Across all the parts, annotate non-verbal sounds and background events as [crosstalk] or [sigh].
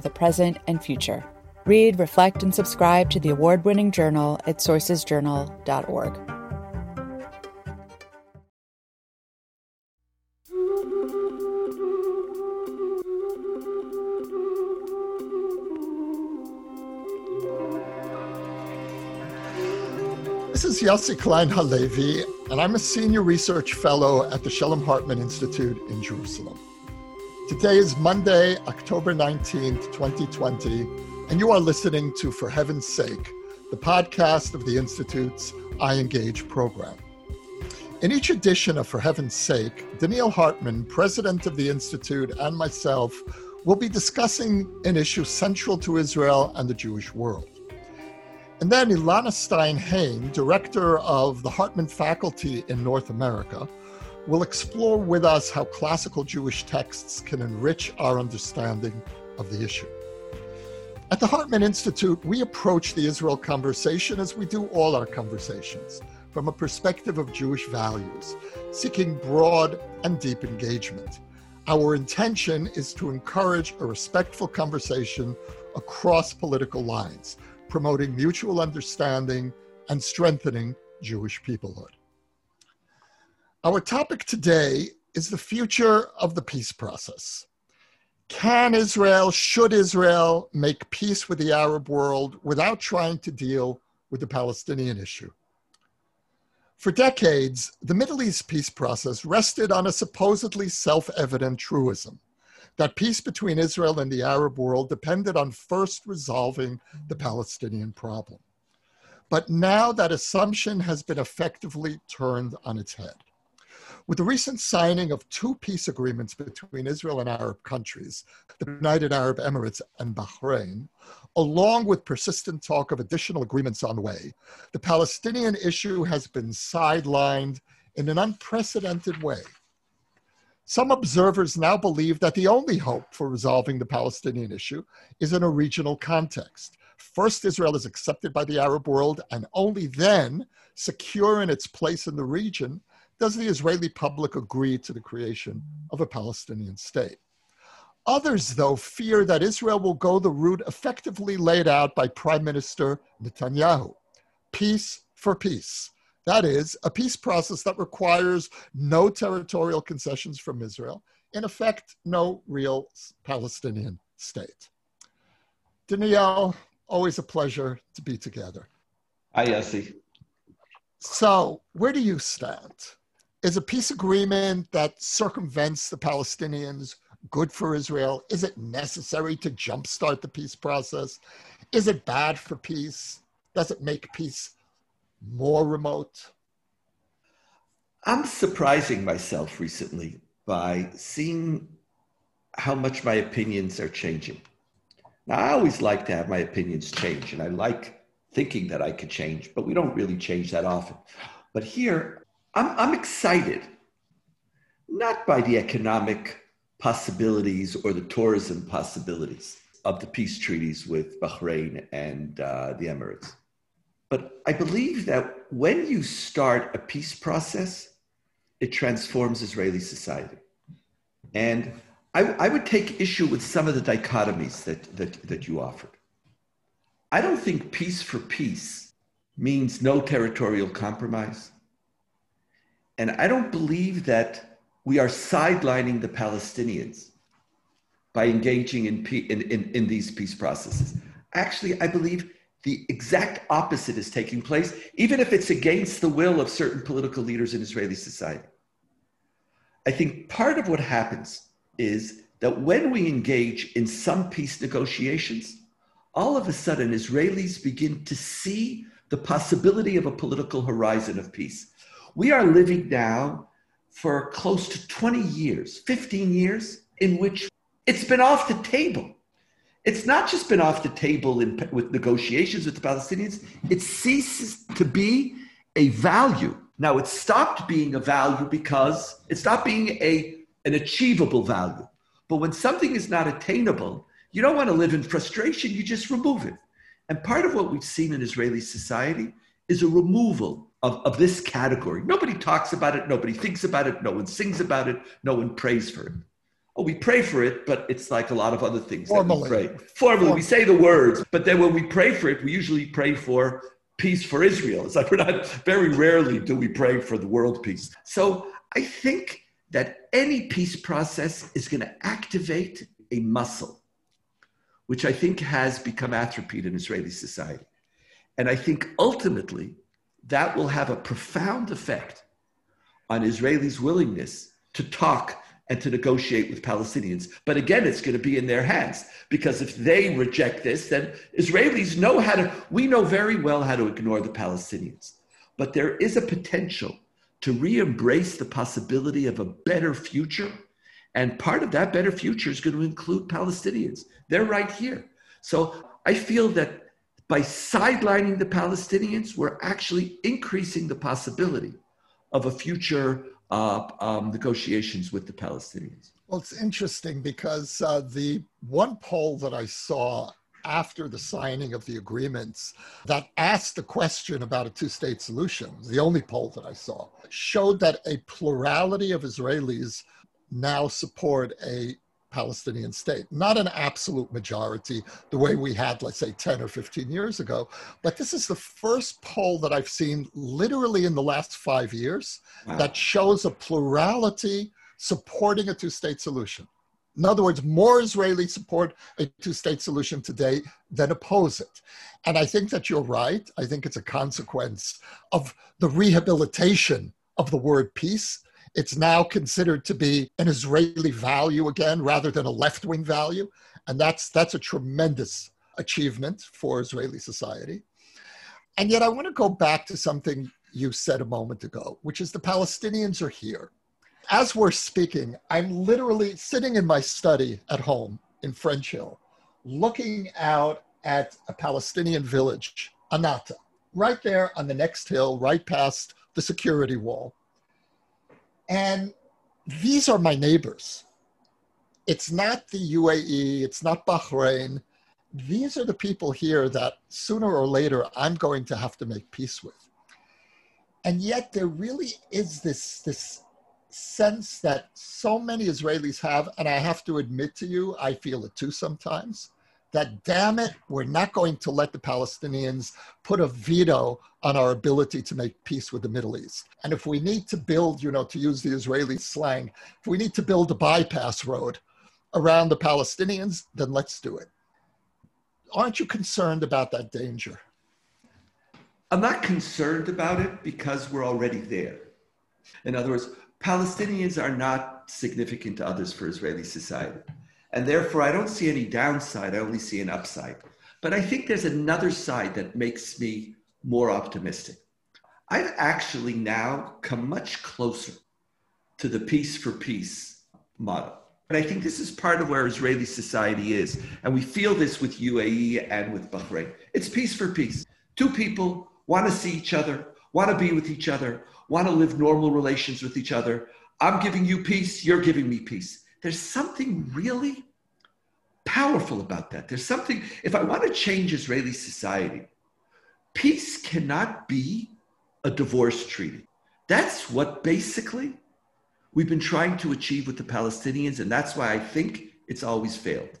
the present and future. Read, reflect, and subscribe to the award winning journal at sourcesjournal.org. This is Yossi Klein Halevi, and I'm a senior research fellow at the Shalom Hartman Institute in Jerusalem. Today is Monday, October 19th, 2020, and you are listening to For Heaven's Sake, the podcast of the Institute's iEngage program. In each edition of For Heaven's Sake, Donniel Hartman, president of the Institute, and myself will be discussing an issue central to Israel and the Jewish world. And then Elana Stein Hain, director of the Hartman Faculty in North America, will explore with us how classical Jewish texts can enrich our understanding of the issue. At the Hartman Institute, we approach the Israel conversation as we do all our conversations, from a perspective of Jewish values, seeking broad and deep engagement. Our intention is to encourage a respectful conversation across political lines, promoting mutual understanding and strengthening Jewish peoplehood. Our topic today is the future of the peace process. Can Israel, should Israel make peace with the Arab world without trying to deal with the Palestinian issue? For decades, the Middle East peace process rested on a supposedly self evident truism that peace between Israel and the Arab world depended on first resolving the Palestinian problem. But now that assumption has been effectively turned on its head. With the recent signing of two peace agreements between Israel and Arab countries, the United Arab Emirates and Bahrain, along with persistent talk of additional agreements on the way, the Palestinian issue has been sidelined in an unprecedented way. Some observers now believe that the only hope for resolving the Palestinian issue is in a regional context. First, Israel is accepted by the Arab world, and only then, secure in its place in the region, does the Israeli public agree to the creation of a Palestinian state. Others, though, fear that Israel will go the route effectively laid out by Prime Minister Netanyahu peace for peace. That is, a peace process that requires no territorial concessions from Israel, in effect, no real Palestinian state. Donniel, always a pleasure to be together. Hi, Yossi. So, where do you stand? Is a peace agreement that circumvents the Palestinians good for Israel? Is it necessary to jumpstart the peace process? Is it bad for peace? Does it make peace more remote? I'm surprising myself recently by seeing how much my opinions are changing. Now, I always like to have my opinions change, and I like thinking that I could change, but we don't really change that often. But here, I'm, I'm excited, not by the economic possibilities or the tourism possibilities of the peace treaties with Bahrain and uh, the Emirates. But I believe that when you start a peace process, it transforms Israeli society. And I, I, would take issue with some of the dichotomies that, that, that you offered. I don't think peace for peace means no territorial compromise. And I don't believe that we are sidelining the Palestinians by engaging in, in, in, in these peace processes. Actually, I believe the exact opposite is taking place, even if it's against the will of certain political leaders in Israeli society. I think part of what happens is that when we engage in some peace negotiations, all of a sudden Israelis begin to see the possibility of a political horizon of peace. We are living now for close to 20 years, 15 years, in which it's been off the table. it's not just been off the table in, with negotiations with the Palestinians, it ceases to be a value. Now, it stopped being a value because it stopped being a, an achievable value. But when something is not attainable, you don't want to live in frustration, you just remove it. And part of what we've seen in Israeli society is a removal of, of this category. Nobody talks about it, nobody thinks about it, no one sings about it, no one prays for it. Oh, we pray for it, but it's like a lot of other things Formally. that we pray. Formally, we say the words, but then when we pray for it, we usually pray for peace for Israel. It's like we're not, very rarely do we pray for the world peace. So I think that any peace process is going to activate a muscle, which I think has become atrophied in Israeli society. And I think ultimately that will have a profound effect on Israelis' willingness to talk and to negotiate with Palestinians. But again, it's going to be in their hands because if they reject this, then Israelis know how to, we know very well how to ignore the Palestinians. But there is a potential to re embrace the possibility of a better future. And part of that better future is going to include Palestinians. They're right here. So I feel that by sidelining the Palestinians, we're actually increasing the possibility of a future uh, um, negotiations with the Palestinians. Well, it's interesting because uh, the one poll that I saw after the signing of the agreements that asked the question about a two state solution, the only poll that I saw, showed that a plurality of Israelis now support a Palestinian state. Not an absolute majority, the way we had, let's say, 10 or 15 years ago, but this is the first poll that I've seen literally in the last five years wow. that shows a plurality supporting a two state solution. In other words, more Israelis support a two state solution today than oppose it. And I think that you're right. I think it's a consequence of the rehabilitation of the word peace it's now considered to be an Israeli value again, rather than a left wing value. And that's, that's a tremendous achievement for Israeli society. And yet, I want to go back to something you said a moment ago, which is the Palestinians are here. As we're speaking, I'm literally sitting in my study at home in French Hill, looking out at a Palestinian village, Anata, right there on the next hill, right past the security wall. And these are my neighbors. It's not the UAE, it's not Bahrain. These are the people here that sooner or later I'm going to have to make peace with. And yet there really is this, this sense that so many Israelis have, and I have to admit to you, I feel it too sometimes, that damn it, we're not going to let the Palestinians put a veto on our ability to make peace with the Middle East. And if we need to build, you know, to use the Israeli slang, if we need to build a bypass road around the Palestinians, then let's do it. Aren't you concerned about that danger? I'm not concerned about it because we're already there. In other words, Palestinians are not significant to others for Israeli society. And therefore, I don't see any downside, I only see an upside. But I think there's another side that makes me more optimistic. I've actually now come much closer to the peace for peace model. And I think this is part of where Israeli society is. And we feel this with UAE and with Bahrain. It's peace for peace. Two people want to see each other, want to be with each other, want to live normal relations with each other. I'm giving you peace, you're giving me peace. There's something really powerful about that. There's something, if I want to change Israeli society, peace cannot be a divorce treaty. That's what basically we've been trying to achieve with the Palestinians, and that's why I think it's always failed.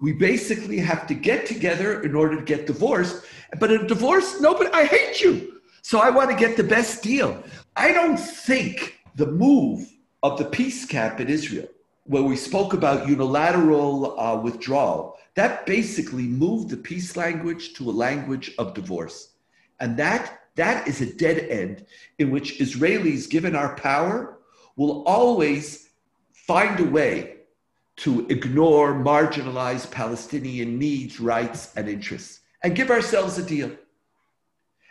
We basically have to get together in order to get divorced, but in a divorce, nobody, I hate you. So I want to get the best deal. I don't think the move of the peace camp in Israel where we spoke about unilateral uh, withdrawal, that basically moved the peace language to a language of divorce. And that, that is a dead end in which Israelis, given our power, will always find a way to ignore marginalized Palestinian needs, rights, and interests and give ourselves a deal.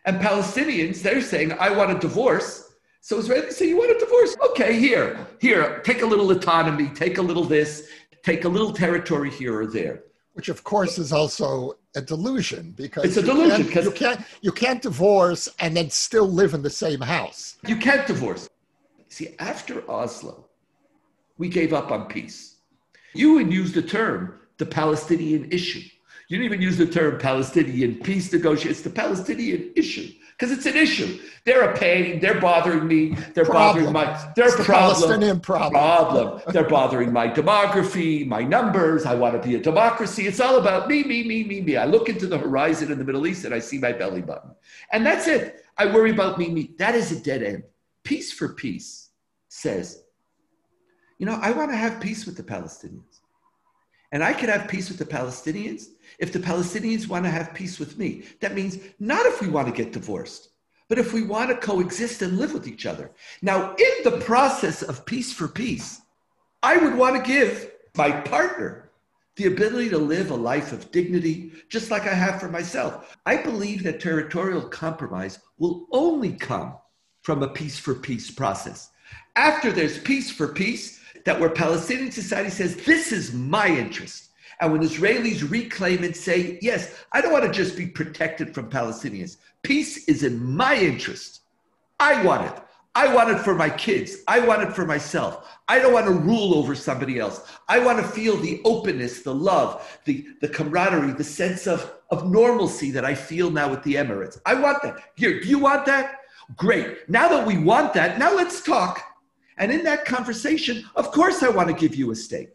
And Palestinians, they're saying, I want a divorce so Israelis say, you want a divorce? Okay, here, here, take a little autonomy, take a little this, take a little territory here or there. which of course is also a delusion because It's a delusion, can't- 'cause- you can't you can't divorce and then still live in the same house. You can't divorce. See, after Oslo, we gave up on peace. You would use the term the Palestinian issue. You didn't even use the term Palestinian peace negotiation. It's the Palestinian issue because it's an issue. They're a pain. They're bothering me. They're Problem. bothering my. They're It's the problem. Palestinian problem. problem. [laughs] They're bothering my demography, my numbers. I want to be a democracy. It's all about me, me, me, me, me. I look into the horizon in the Middle East and I see my belly button. And that's it. I worry about me, me. That is a dead end. Peace for peace says, you know, I want to have peace with the Palestinians. And I can have peace with the Palestinians if the Palestinians want to have peace with me. That means not if we want to get divorced, but if we want to coexist and live with each other. Now, in the process of peace for peace, I would want to give my partner the ability to live a life of dignity, just like I have for myself. I believe that territorial compromise will only come from a peace for peace process. After there's peace for peace, that where Palestinian society says, this is my interest. And when Israelis reclaim and say, yes, I don't want to just be protected from Palestinians. Peace is in my interest. I want it. I want it for my kids. I want it for myself. I don't want to rule over somebody else. I want to feel the openness, the love, the, the camaraderie, the sense of, of normalcy that I feel now with the Emirates. I want that. Here, do you want that? Great. Now that we want that, now let's talk. And in that conversation, of course, I want to give you a state.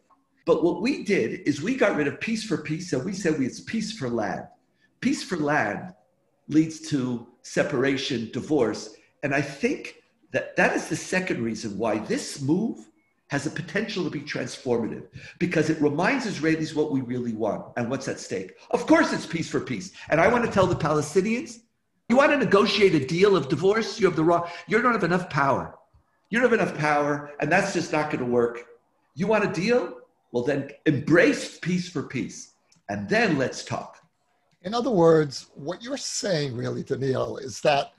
But what we did is we got rid of peace for peace and we said it's peace for land. Peace for land leads to separation, divorce. And I think that that is the second reason why this move has a potential to be transformative because it reminds Israelis what we really want and what's at stake. Of course, it's peace for peace. And I want to tell the Palestinians you want to negotiate a deal of divorce, you have the wrong, you don't have enough power. You don't have enough power, and that's just not going to work. You want a deal? Well, then embrace peace for peace, and then let's talk. In other words, what you're saying, really, Donniel, is that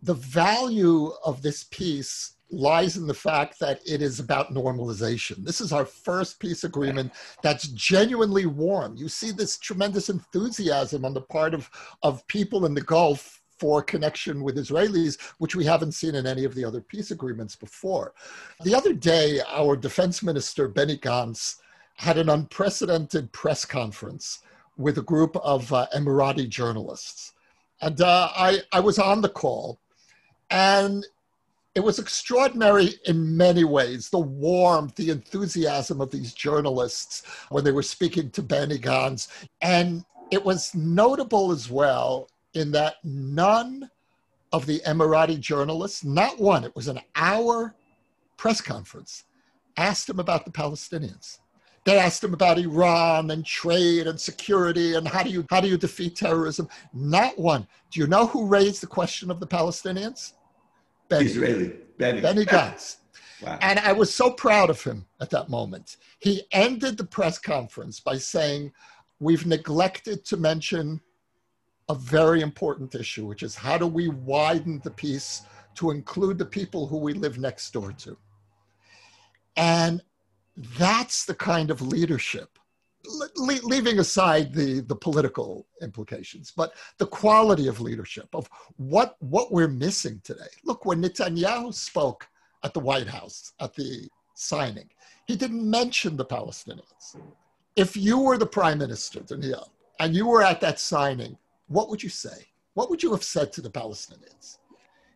the value of this peace lies in the fact that it is about normalization. This is our first peace agreement that's genuinely warm. You see this tremendous enthusiasm on the part of, of people in the Gulf for connection with Israelis, which we haven't seen in any of the other peace agreements before. The other day, our defense minister, Benny Gantz, had an unprecedented press conference with a group of uh, Emirati journalists. And uh, I, I was on the call, and it was extraordinary in many ways the warmth, the enthusiasm of these journalists when they were speaking to Benny Gantz. And it was notable as well in that none of the Emirati journalists, not one, it was an hour press conference, asked him about the Palestinians. They asked him about Iran and trade and security and how do you how do you defeat terrorism? Not one. Do you know who raised the question of the Palestinians? Benny. Israeli, Benny. Benny Gantz. Wow. And I was so proud of him at that moment. He ended the press conference by saying, We've neglected to mention a very important issue, which is how do we widen the peace to include the people who we live next door to? And that's the kind of leadership, le- leaving aside the, the political implications, but the quality of leadership of what, what we're missing today. Look, when Netanyahu spoke at the White House at the signing, he didn't mention the Palestinians. If you were the prime minister, Donniel, and you were at that signing, what would you say? What would you have said to the Palestinians?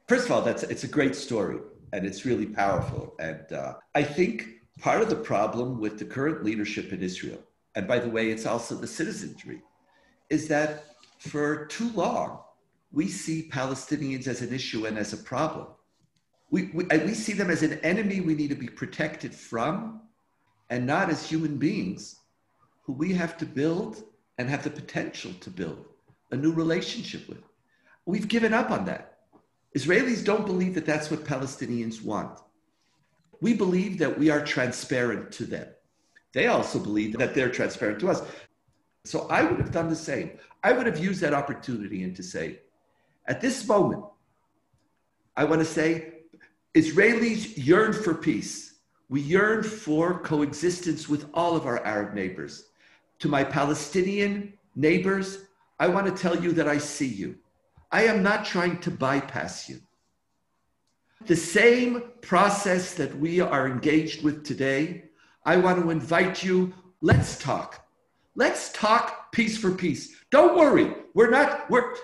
First of all, that's it's a great story and it's really powerful. And uh, I think part of the problem with the current leadership in Israel, and by the way, it's also the citizenry, is that for too long we see Palestinians as an issue and as a problem. We, we, we see them as an enemy we need to be protected from, and not as human beings who we have to build and have the potential to build a new relationship with. We've given up on that. Israelis don't believe that that's what Palestinians want. We believe that we are transparent to them. They also believe that they're transparent to us. So I would have done the same. I would have used that opportunity and to say, at this moment, I want to say Israelis yearn for peace. We yearn for coexistence with all of our Arab neighbors. to my Palestinian neighbors, I want to tell you that I see you. I am not trying to bypass you. The same process that we are engaged with today, I want to invite you, let's talk. Let's talk peace for peace. Don't worry. We're not, we're,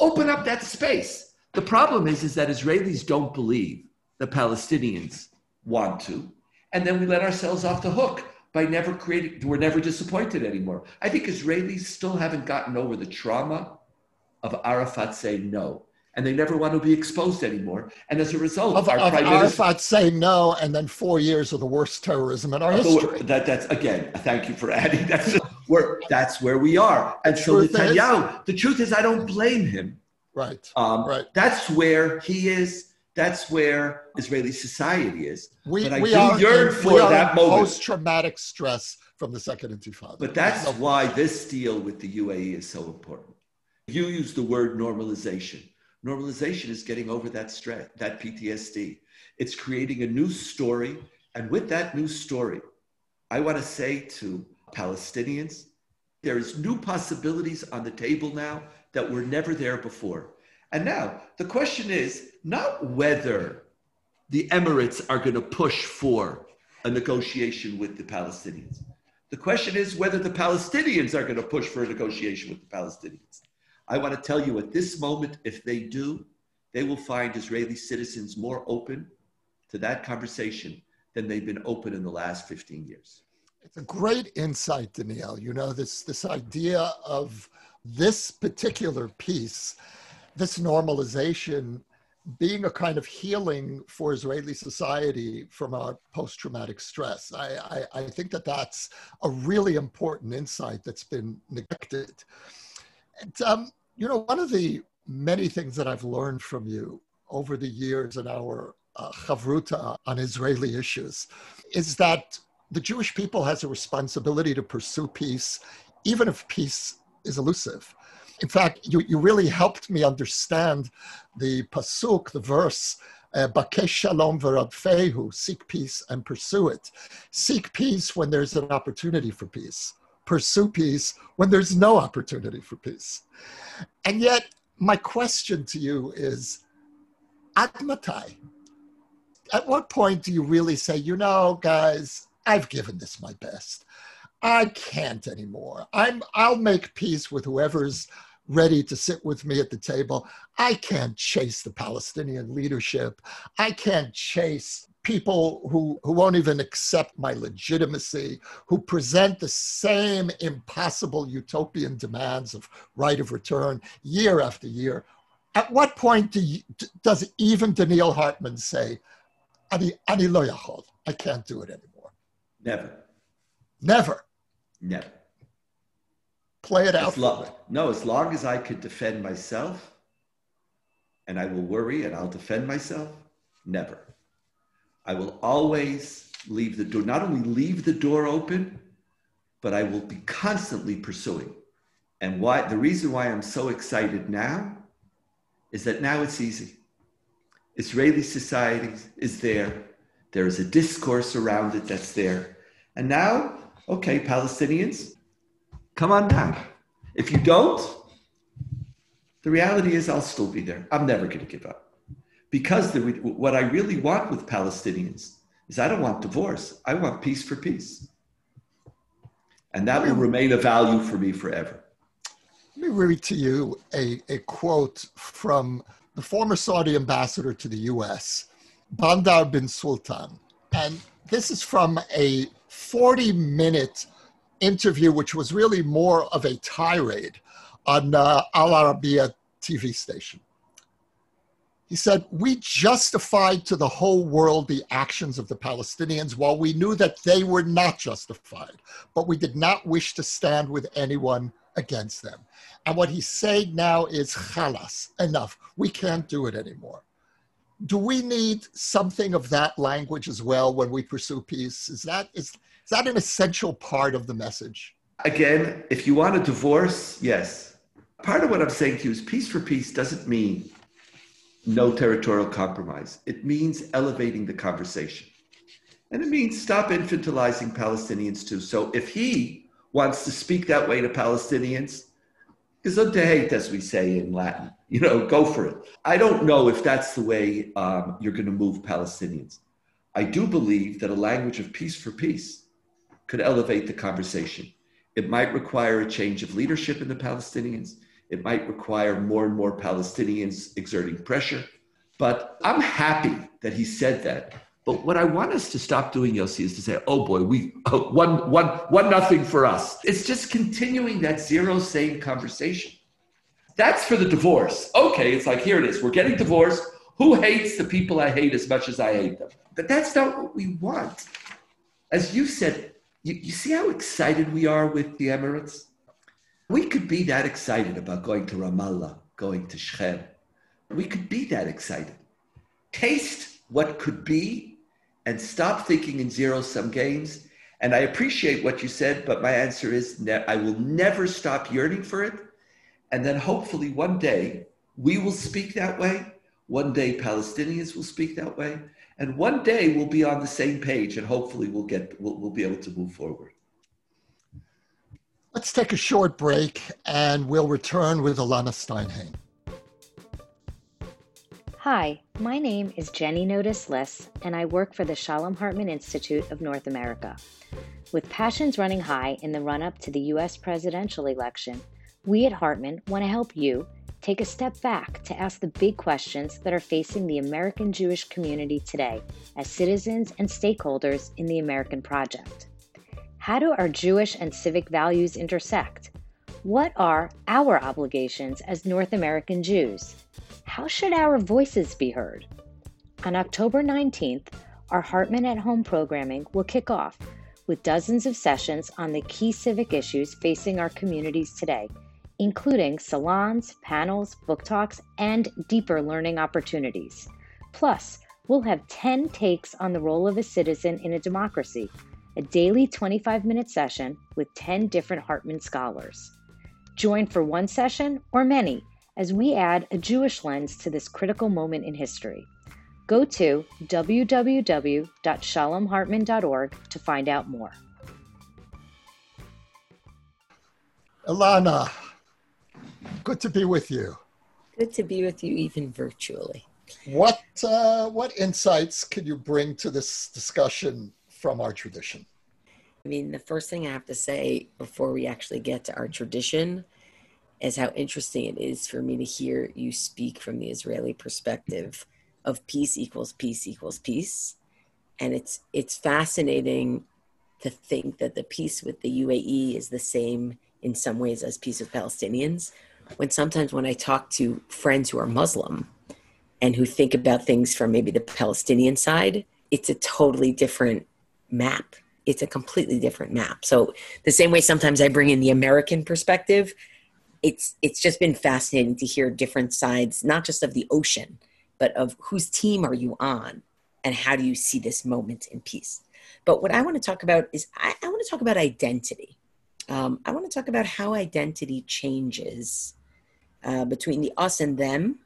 open up that space. The problem is, is that Israelis don't believe the Palestinians want to. And then we let ourselves off the hook by never creating, we're never disappointed anymore. I think Israelis still haven't gotten over the trauma of Arafat saying no. And they never want to be exposed anymore. And as a result, of, our of prime Arafat minister, saying no, and then four years of the worst terrorism in our history. that, that's again, thank you for [laughs] adding. That's where that's where we are. And so truth is- Netanyahu, the truth is, I don't blame him. Right. Um, Right. That's where he is. That's where Israeli society is. We, we are yearn in, for we are that moment. post-traumatic stress from the second intifada. But that's No- why this deal with the UAE is so important. You use the word normalization. Normalization is getting over that stress, that PTSD. It's creating a new story. And with that new story, I want to say to Palestinians, there's new possibilities on the table now that were never there before. And now the question is not whether the Emirates are going to push for a negotiation with the Palestinians. The question is whether the Palestinians are going to push for a negotiation with the Palestinians. I want to tell you at this moment, if they do, they will find Israeli citizens more open to that conversation than they've been open in the last 15 years. It's a great insight, Donniel. You know, this, this idea of this particular peace, this normalization being a kind of healing for Israeli society from our post traumatic stress. I, I, I think that that's a really important insight that's been neglected. And, um, you know, one of the many things that I've learned from you over the years in our uh, chavruta on Israeli issues is that the Jewish people has a responsibility to pursue peace, even if peace is elusive. In fact, you, you really helped me understand the pasuk, the verse, uh, Bakesh shalom v'radfehu, seek peace and pursue it. Seek peace when there's an opportunity for peace. Pursue peace when there's no opportunity for peace. And yet, my question to you is, Admatai, at what point do you really say, you know, guys, I've given this my best. I can't anymore. I'm I'll make peace with whoever's ready to sit with me at the table. I can't chase the Palestinian leadership. I can't chase people who, who won't even accept my legitimacy, who present the same impossible utopian demands of right of return year after year. At what point do you, does even Donniel Hartman say, Ani, ani lo yachol, I can't do it anymore? Never, Never. never. Play it out. Long, no, as long as I could defend myself, and I will worry and I'll defend myself, never. I will always leave the door, not only leave the door open, but I will be constantly pursuing. And why the reason why I'm so excited now is that now it's easy. Israeli society is there. There is a discourse around it that's there. And now, okay, Palestinians, come on down. If you don't, the reality is I'll still be there. I'm never going to give up. Because the, what I really want with Palestinians is I don't want divorce. I want peace for peace. And that will remain a value for me forever. Let me read to you a, a quote from the former Saudi ambassador to the US, Bandar bin Sultan. And this is from a 40 minute interview, which was really more of a tirade on uh, Al Arabiya TV station. He said, We justified to the whole world the actions of the Palestinians while we knew that they were not justified, but we did not wish to stand with anyone against them. And what he's saying now is, enough. We can't do it anymore. Do we need something of that language as well when we pursue peace? Is that, is, is that an essential part of the message? Again, if you want a divorce, yes. Part of what I'm saying to you is peace for peace doesn't mean no territorial compromise. It means elevating the conversation. And it means stop infantilizing Palestinians too. So if he wants to speak that way to Palestinians, gesundheit, as we say in Latin. You know, go for it. I don't know if that's the way um, you're going to move Palestinians. I do believe that a language of peace for peace could elevate the conversation. It might require a change of leadership in the Palestinians. It might require more and more Palestinians exerting pressure. But I'm happy that he said that. But what I want us to stop doing, Yossi, is to say, oh boy, we oh, [laughs] one, one, one nothing for us. It's just continuing that zero same conversation. That's for the divorce. Okay, it's like, here it is. We're getting divorced. Who hates the people I hate as much as I hate them? But that's not what we want. As you said, you, you see how excited we are with the Emirates? We could be that excited about going to Ramallah, going to Shechem. We could be that excited. Taste what could be and stop thinking in zero sum games. And I appreciate what you said, but my answer is ne- I will never stop yearning for it. And then hopefully one day we will speak that way. One day Palestinians will speak that way. And one day we'll be on the same page and hopefully we'll get we'll, we'll be able to move forward. Let's take a short break and we'll return with Elana Stein Hain. Hi, my name is Jenny Notice Liss, and I work for the Shalom Hartman Institute of North America. With passions running high in the run up to the U.S. presidential election, we at Hartman want to help you take a step back to ask the big questions that are facing the American Jewish community today as citizens and stakeholders in the American project. How do our Jewish and civic values intersect? What are our obligations as North American Jews? How should our voices be heard? On October 19th, our Hartman at Home programming will kick off with dozens of sessions on the key civic issues facing our communities today including salons, panels, book talks, and deeper learning opportunities. Plus, we'll have 10 takes on the role of a citizen in a democracy, a daily 25 minute session with 10 different Hartman scholars. Join for one session or many as we add a Jewish lens to this critical moment in history. Go to www.shalomhartman.org to find out more. Elana, Good to be with you. Good to be with you, even virtually. What uh, what insights could you bring to this discussion from our tradition? I mean, the first thing I have to say before we actually get to our tradition is how interesting it is for me to hear you speak from the Israeli perspective of peace equals peace equals peace. And it's it's fascinating to think that the peace with the UAE is the same in some ways as peace with Palestinians, when sometimes when I talk to friends who are Muslim and who think about things from maybe the Palestinian side, it's a totally different map. It's a completely different map. So the same way sometimes I bring in the American perspective, it's it's just been fascinating to hear different sides, not just of the ocean, but of whose team are you on and how do you see this moment in peace. But what I want to talk about is I, I want to talk about identity. Um, I want to talk about how identity changes uh, between the us and them.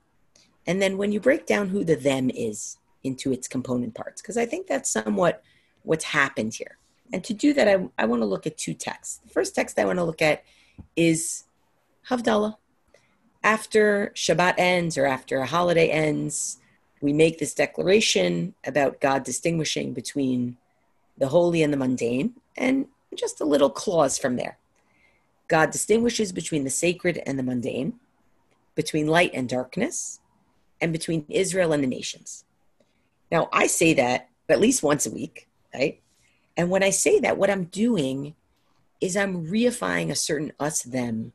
And then when you break down who the them is into its component parts, because I think that's somewhat what's happened here. And to do that, I, I want to look at two texts. The first text I want to look at is Havdalah. After Shabbat ends or after a holiday ends, we make this declaration about God distinguishing between the holy and the mundane, and just a little clause from there. God distinguishes between the sacred and the mundane between light and darkness, and between Israel and the nations. Now, I say that at least once a week, right? And when I say that, what I'm doing is I'm reifying a certain us them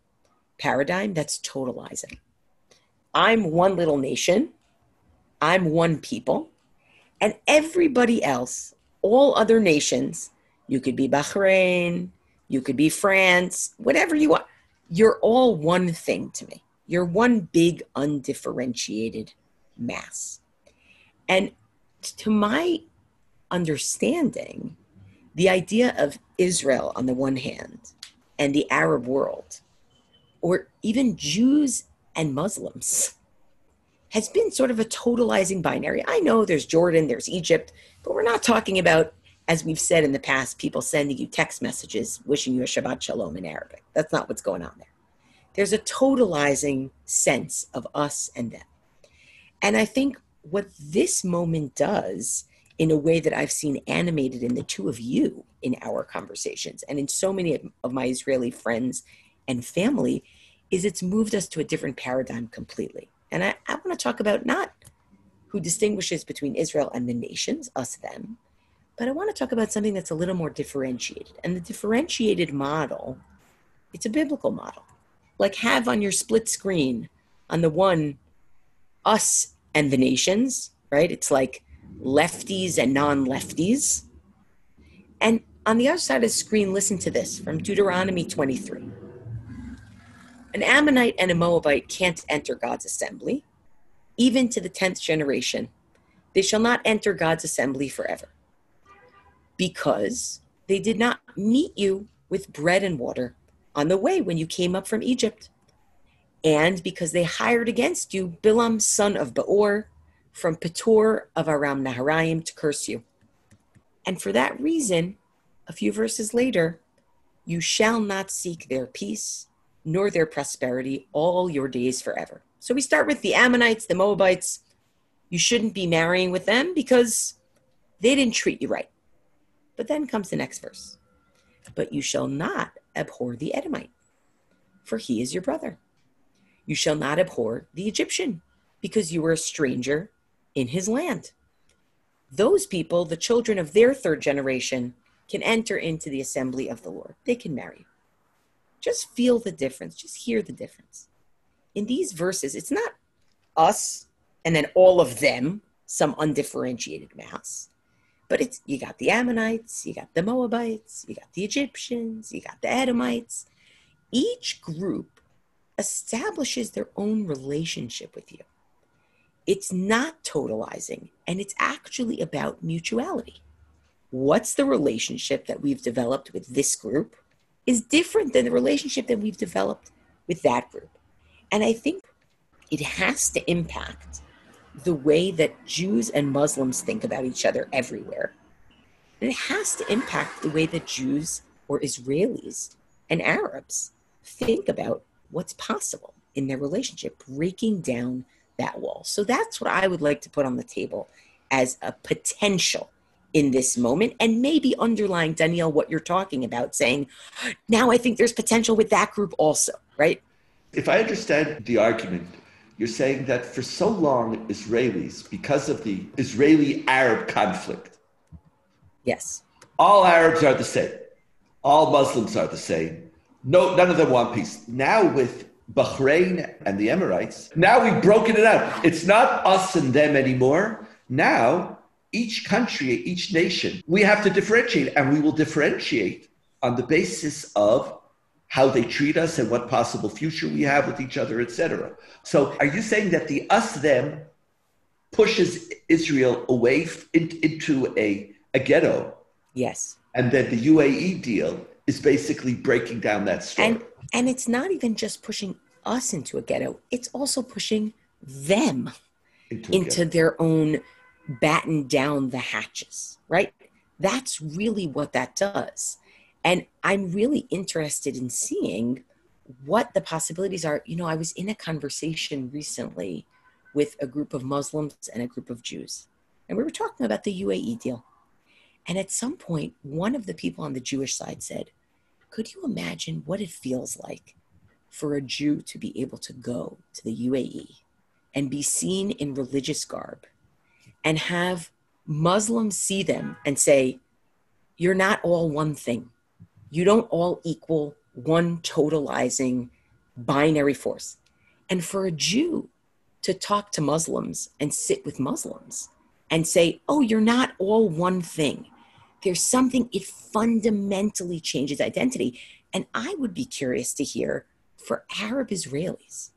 paradigm that's totalizing. I'm one little nation, I'm one people, and everybody else, all other nations, you could be Bahrain, you could be France, whatever you want, you're all one thing to me. You're one big undifferentiated mass. And to my understanding, the idea of Israel on the one hand and the Arab world, or even Jews and Muslims, has been sort of a totalizing binary. I know there's Jordan, there's Egypt, but we're not talking about as we've said in the past, people sending you text messages wishing you a Shabbat Shalom in Arabic. That's not what's going on there. There's a totalizing sense of us and them. And I think what this moment does, in a way that I've seen animated in the two of you in our conversations and in so many of my Israeli friends and family, is it's moved us to a different paradigm completely. And I, I want to talk about not who distinguishes between Israel and the nations, us, them, but I want to talk about something that's a little more differentiated. And the differentiated model, it's a biblical model. Like have on your split screen on the one, us and the nations, right? It's like lefties and non lefties. And on the other side of the screen, listen to this from Deuteronomy 23. An Ammonite and a Moabite can't enter God's assembly, even to the 10th generation. They shall not enter God's assembly forever, because they did not meet you with bread and water on the way when you came up from Egypt, and because they hired against you Bilam, son of Beor, from Petor of Aram Naharaim to curse you. And for that reason, a few verses later, you shall not seek their peace nor their prosperity all your days forever. So we start with the Ammonites, the Moabites. You shouldn't be marrying with them because they didn't treat you right. But then comes the next verse. But you shall not abhor the Edomite, for he is your brother. You shall not abhor the Egyptian, because you were a stranger in his land. Those people, the children of their third generation, can enter into the assembly of the Lord. They can marry. Just feel the difference. Just hear the difference. In these verses, it's not us and then all of them, some undifferentiated mass. But it's you got the Ammonites, you got the Moabites, you got the Egyptians, you got the Edomites. Each group establishes their own relationship with you. It's not totalizing, and it's actually about mutuality. What's the relationship that we've developed with this group? is different than the relationship that we've developed with that group. And I think it has to impact the way that Jews and Muslims think about each other everywhere. And it has to impact the way that Jews or Israelis and Arabs think about what's possible in their relationship, breaking down that wall. So that's what I would like to put on the table as a potential in this moment and maybe underlying donniel what you're talking about saying now i think there's potential with that group also right if i understand the argument you're saying that for so long israelis because of the israeli arab conflict yes. all arabs are the same. All muslims are the same. No none of them want peace. Now with bahrain and the emirates now we've broken it up. it's not us and them anymore. Now each country, each nation, we have to differentiate, and we will differentiate on the basis of how they treat us and what possible future we have with each other, etc. So, are you saying that the us them pushes Israel away in, into a, a ghetto? Yes. And that the UAE deal is basically breaking down that story. And, and it's not even just pushing us into a ghetto, it's also pushing them into, into their own batten down the hatches, right? That's really what that does. And I'm really interested in seeing what the possibilities are. You know, I was in a conversation recently with a group of Muslims and a group of Jews, and we were talking about the UAE deal. And at some point, one of the people on the Jewish side said, Could you imagine what it feels like for a Jew to be able to go to the UAE and be seen in religious garb and have Muslims see them and say, You're not all one thing. You don't all equal one totalizing binary force. And for a Jew to talk to Muslims and sit with Muslims and say, Oh, you're not all one thing. There's something, it fundamentally changes identity. And I would be curious to hear for Arab Israelis,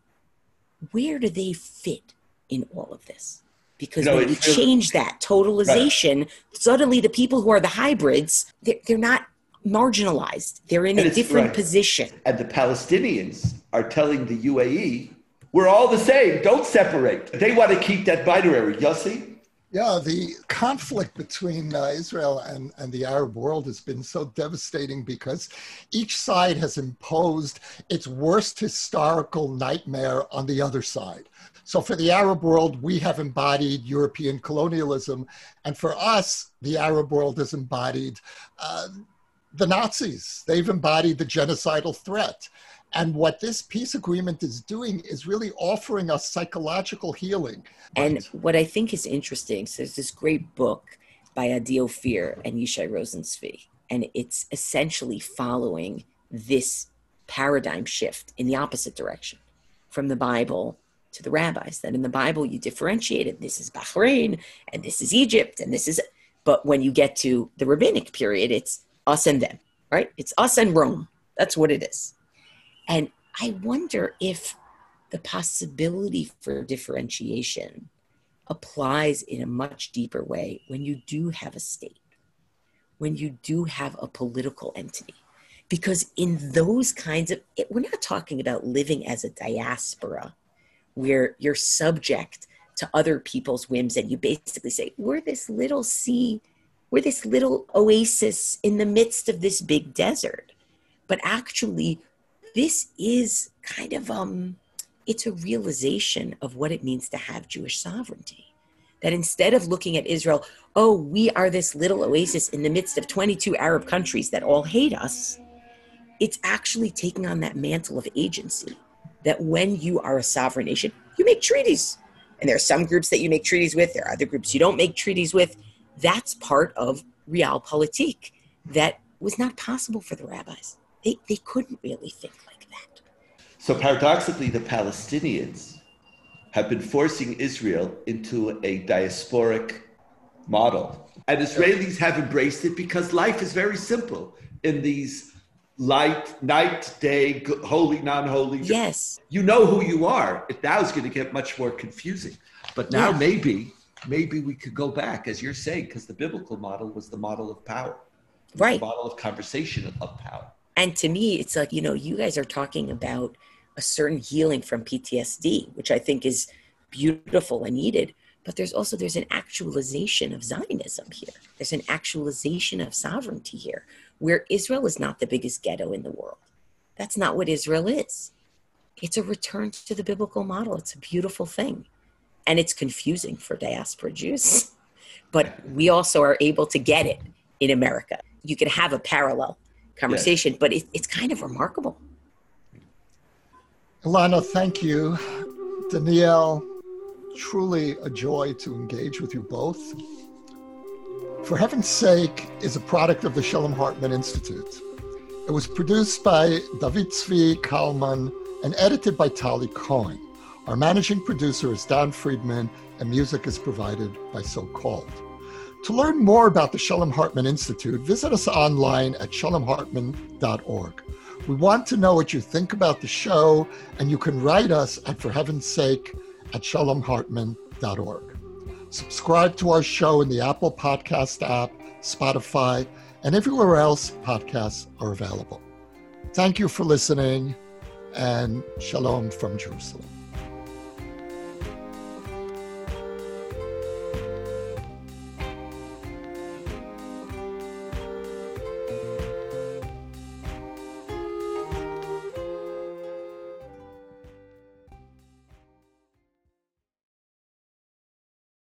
where do they fit in all of this? because no, when you change that totalization, right. suddenly the people who are the hybrids, they're, they're not marginalized. They're in and a different right. position. And the Palestinians are telling the UAE, we're all the same. Don't separate. They want to keep that binary. Yossi? Yeah, the conflict between uh, Israel and, and the Arab world has been so devastating because each side has imposed its worst historical nightmare on the other side. So, for the Arab world, we have embodied European colonialism. And for us, the Arab world has embodied uh, the Nazis. They've embodied the genocidal threat. And what this peace agreement is doing is really offering us psychological healing. And what I think is interesting, so there's this great book by Adi Ophir and Ishay Rosen-Zvi, and it's essentially following this paradigm shift in the opposite direction from the Bible to the rabbis. That in the Bible you differentiated this is Bahrain and this is Egypt and this is, but when you get to the rabbinic period, it's us and them, right? It's us and Rome. That's what it is. And I wonder if the possibility for differentiation applies in a much deeper way when you do have a state, when you do have a political entity. Because in those kinds of, it, we're not talking about living as a diaspora where you're subject to other people's whims and you basically say, we're this little sea, we're this little oasis in the midst of this big desert. But actually, this is kind of um it's a realization of what it means to have Jewish sovereignty. That instead of looking at Israel, oh, we are this little oasis in the midst of 22 Arab countries that all hate us, it's actually taking on that mantle of agency. That when you are a sovereign nation, you make treaties. And there are some groups that you make treaties with, there are other groups you don't make treaties with. That's part of realpolitik that was not possible for the rabbis they, they couldn't really think like that. So paradoxically, the Palestinians have been forcing Israel into a diasporic model. And Israelis have embraced it because life is very simple in these light, night, day, holy, non holy. Yes. You know who you are. It now is going to get much more confusing. But now yeah. maybe, maybe we could go back, as you're saying, because the biblical model was the model of power. Right. The model of conversation of power. And to me, it's like, you know, you guys are talking about a certain healing from PTSD, which I think is beautiful and needed. But there's also there's an actualization of Zionism here. There's an actualization of sovereignty here, where Israel is not the biggest ghetto in the world. That's not what Israel is. It's a return to the biblical model. It's a beautiful thing. And it's confusing for diaspora Jews. [laughs] But we also are able to get it in America. You can have a parallel conversation, yes. but it, it's kind of remarkable. Elana, thank you. Donniel, truly a joy to engage with you both. For Heaven's Sake is a product of the Shalom Hartman Institute. It was produced by David Zvi Kalman and edited by Tali Cohen. Our managing producer is Don Friedman, and music is provided by SoCalled. To learn more about the Shalom Hartman Institute, visit us online at shalomhartman.org. We want to know what you think about the show, and you can write us at For Heaven's Sake at shalomhartman.org. Subscribe to our show in the Apple Podcast app, Spotify, and everywhere else podcasts are available. Thank you for listening, and shalom from Jerusalem.